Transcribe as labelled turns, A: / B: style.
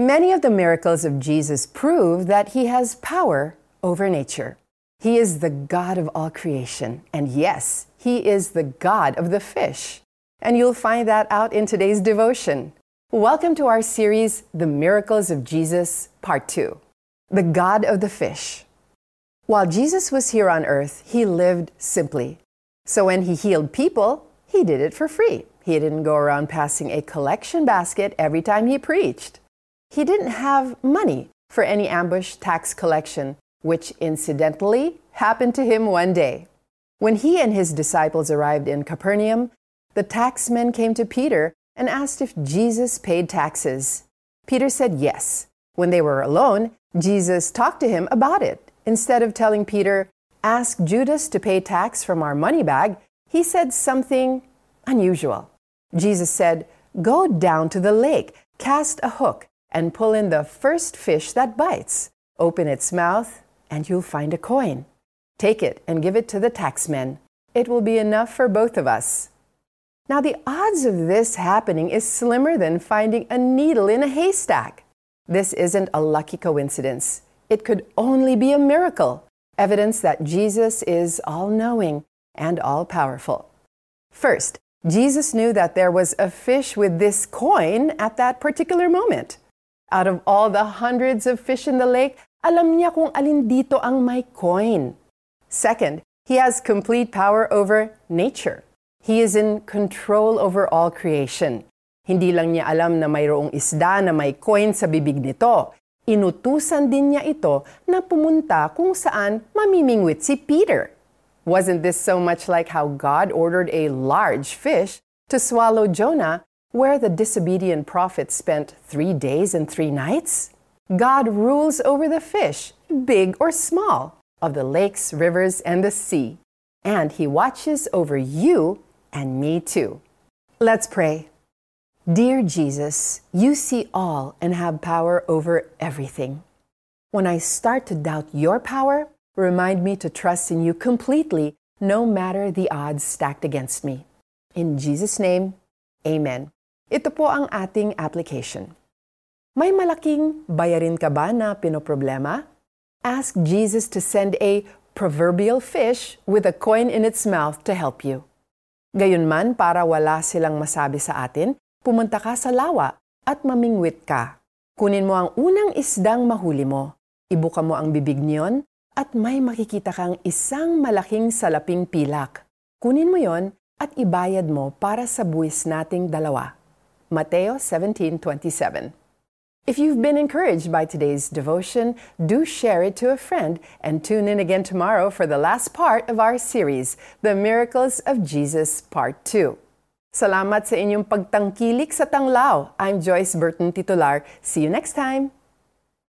A: Many of the miracles of Jesus prove that he has power over nature. He is the God of all creation. And yes, he is the God of the fish. And you'll find that out in today's devotion. Welcome to our series, The Miracles of Jesus, Part 2 The God of the Fish. While Jesus was here on earth, he lived simply. So when he healed people, he did it for free. He didn't go around passing a collection basket every time he preached. He didn't have money for any ambush tax collection, which incidentally happened to him one day. When he and his disciples arrived in Capernaum, the taxmen came to Peter and asked if Jesus paid taxes. Peter said yes. When they were alone, Jesus talked to him about it. Instead of telling Peter, Ask Judas to pay tax from our money bag, he said something unusual. Jesus said, Go down to the lake, cast a hook, and pull in the first fish that bites. Open its mouth, and you'll find a coin. Take it and give it to the taxman. It will be enough for both of us. Now, the odds of this happening is slimmer than finding a needle in a haystack. This isn't a lucky coincidence. It could only be a miracle, evidence that Jesus is all knowing and all powerful. First, Jesus knew that there was a fish with this coin at that particular moment. Out of all the hundreds of fish in the lake, alam niya kung alin dito ang may coin. Second, he has complete power over nature. He is in control over all creation. Hindi lang niya alam na mayroong isda na may coin sa bibig nito. Inutusan din niya ito na pumunta kung saan mamimingwit si Peter. Wasn't this so much like how God ordered a large fish to swallow Jonah, where the disobedient prophet spent three days and three nights? God rules over the fish, big or small, of the lakes, rivers, and the sea. And he watches over you and me too. Let's pray. Dear Jesus, you see all and have power over everything. When I start to doubt your power, remind me to trust in you completely, no matter the odds stacked against me. In Jesus' name, Amen. Ito po ang ating application. May malaking bayarin ka ba na pinoproblema? Ask Jesus to send a proverbial fish with a coin in its mouth to help you. Gayunman, para wala silang masabi sa atin, pumunta ka sa lawa at mamingwit ka. Kunin mo ang unang isdang mahuli mo. Ibuka mo ang bibig niyon at may makikita kang isang malaking salaping pilak. Kunin mo yon at ibayad mo para sa buwis nating dalawa. Mateo 17:27 If you've been encouraged by today's devotion, do share it to a friend and tune in again tomorrow for the last part of our series, The Miracles of Jesus Part 2. Salamat sa inyong pagtangkilik sa Tanglaw. I'm Joyce Burton Titular. See you next time.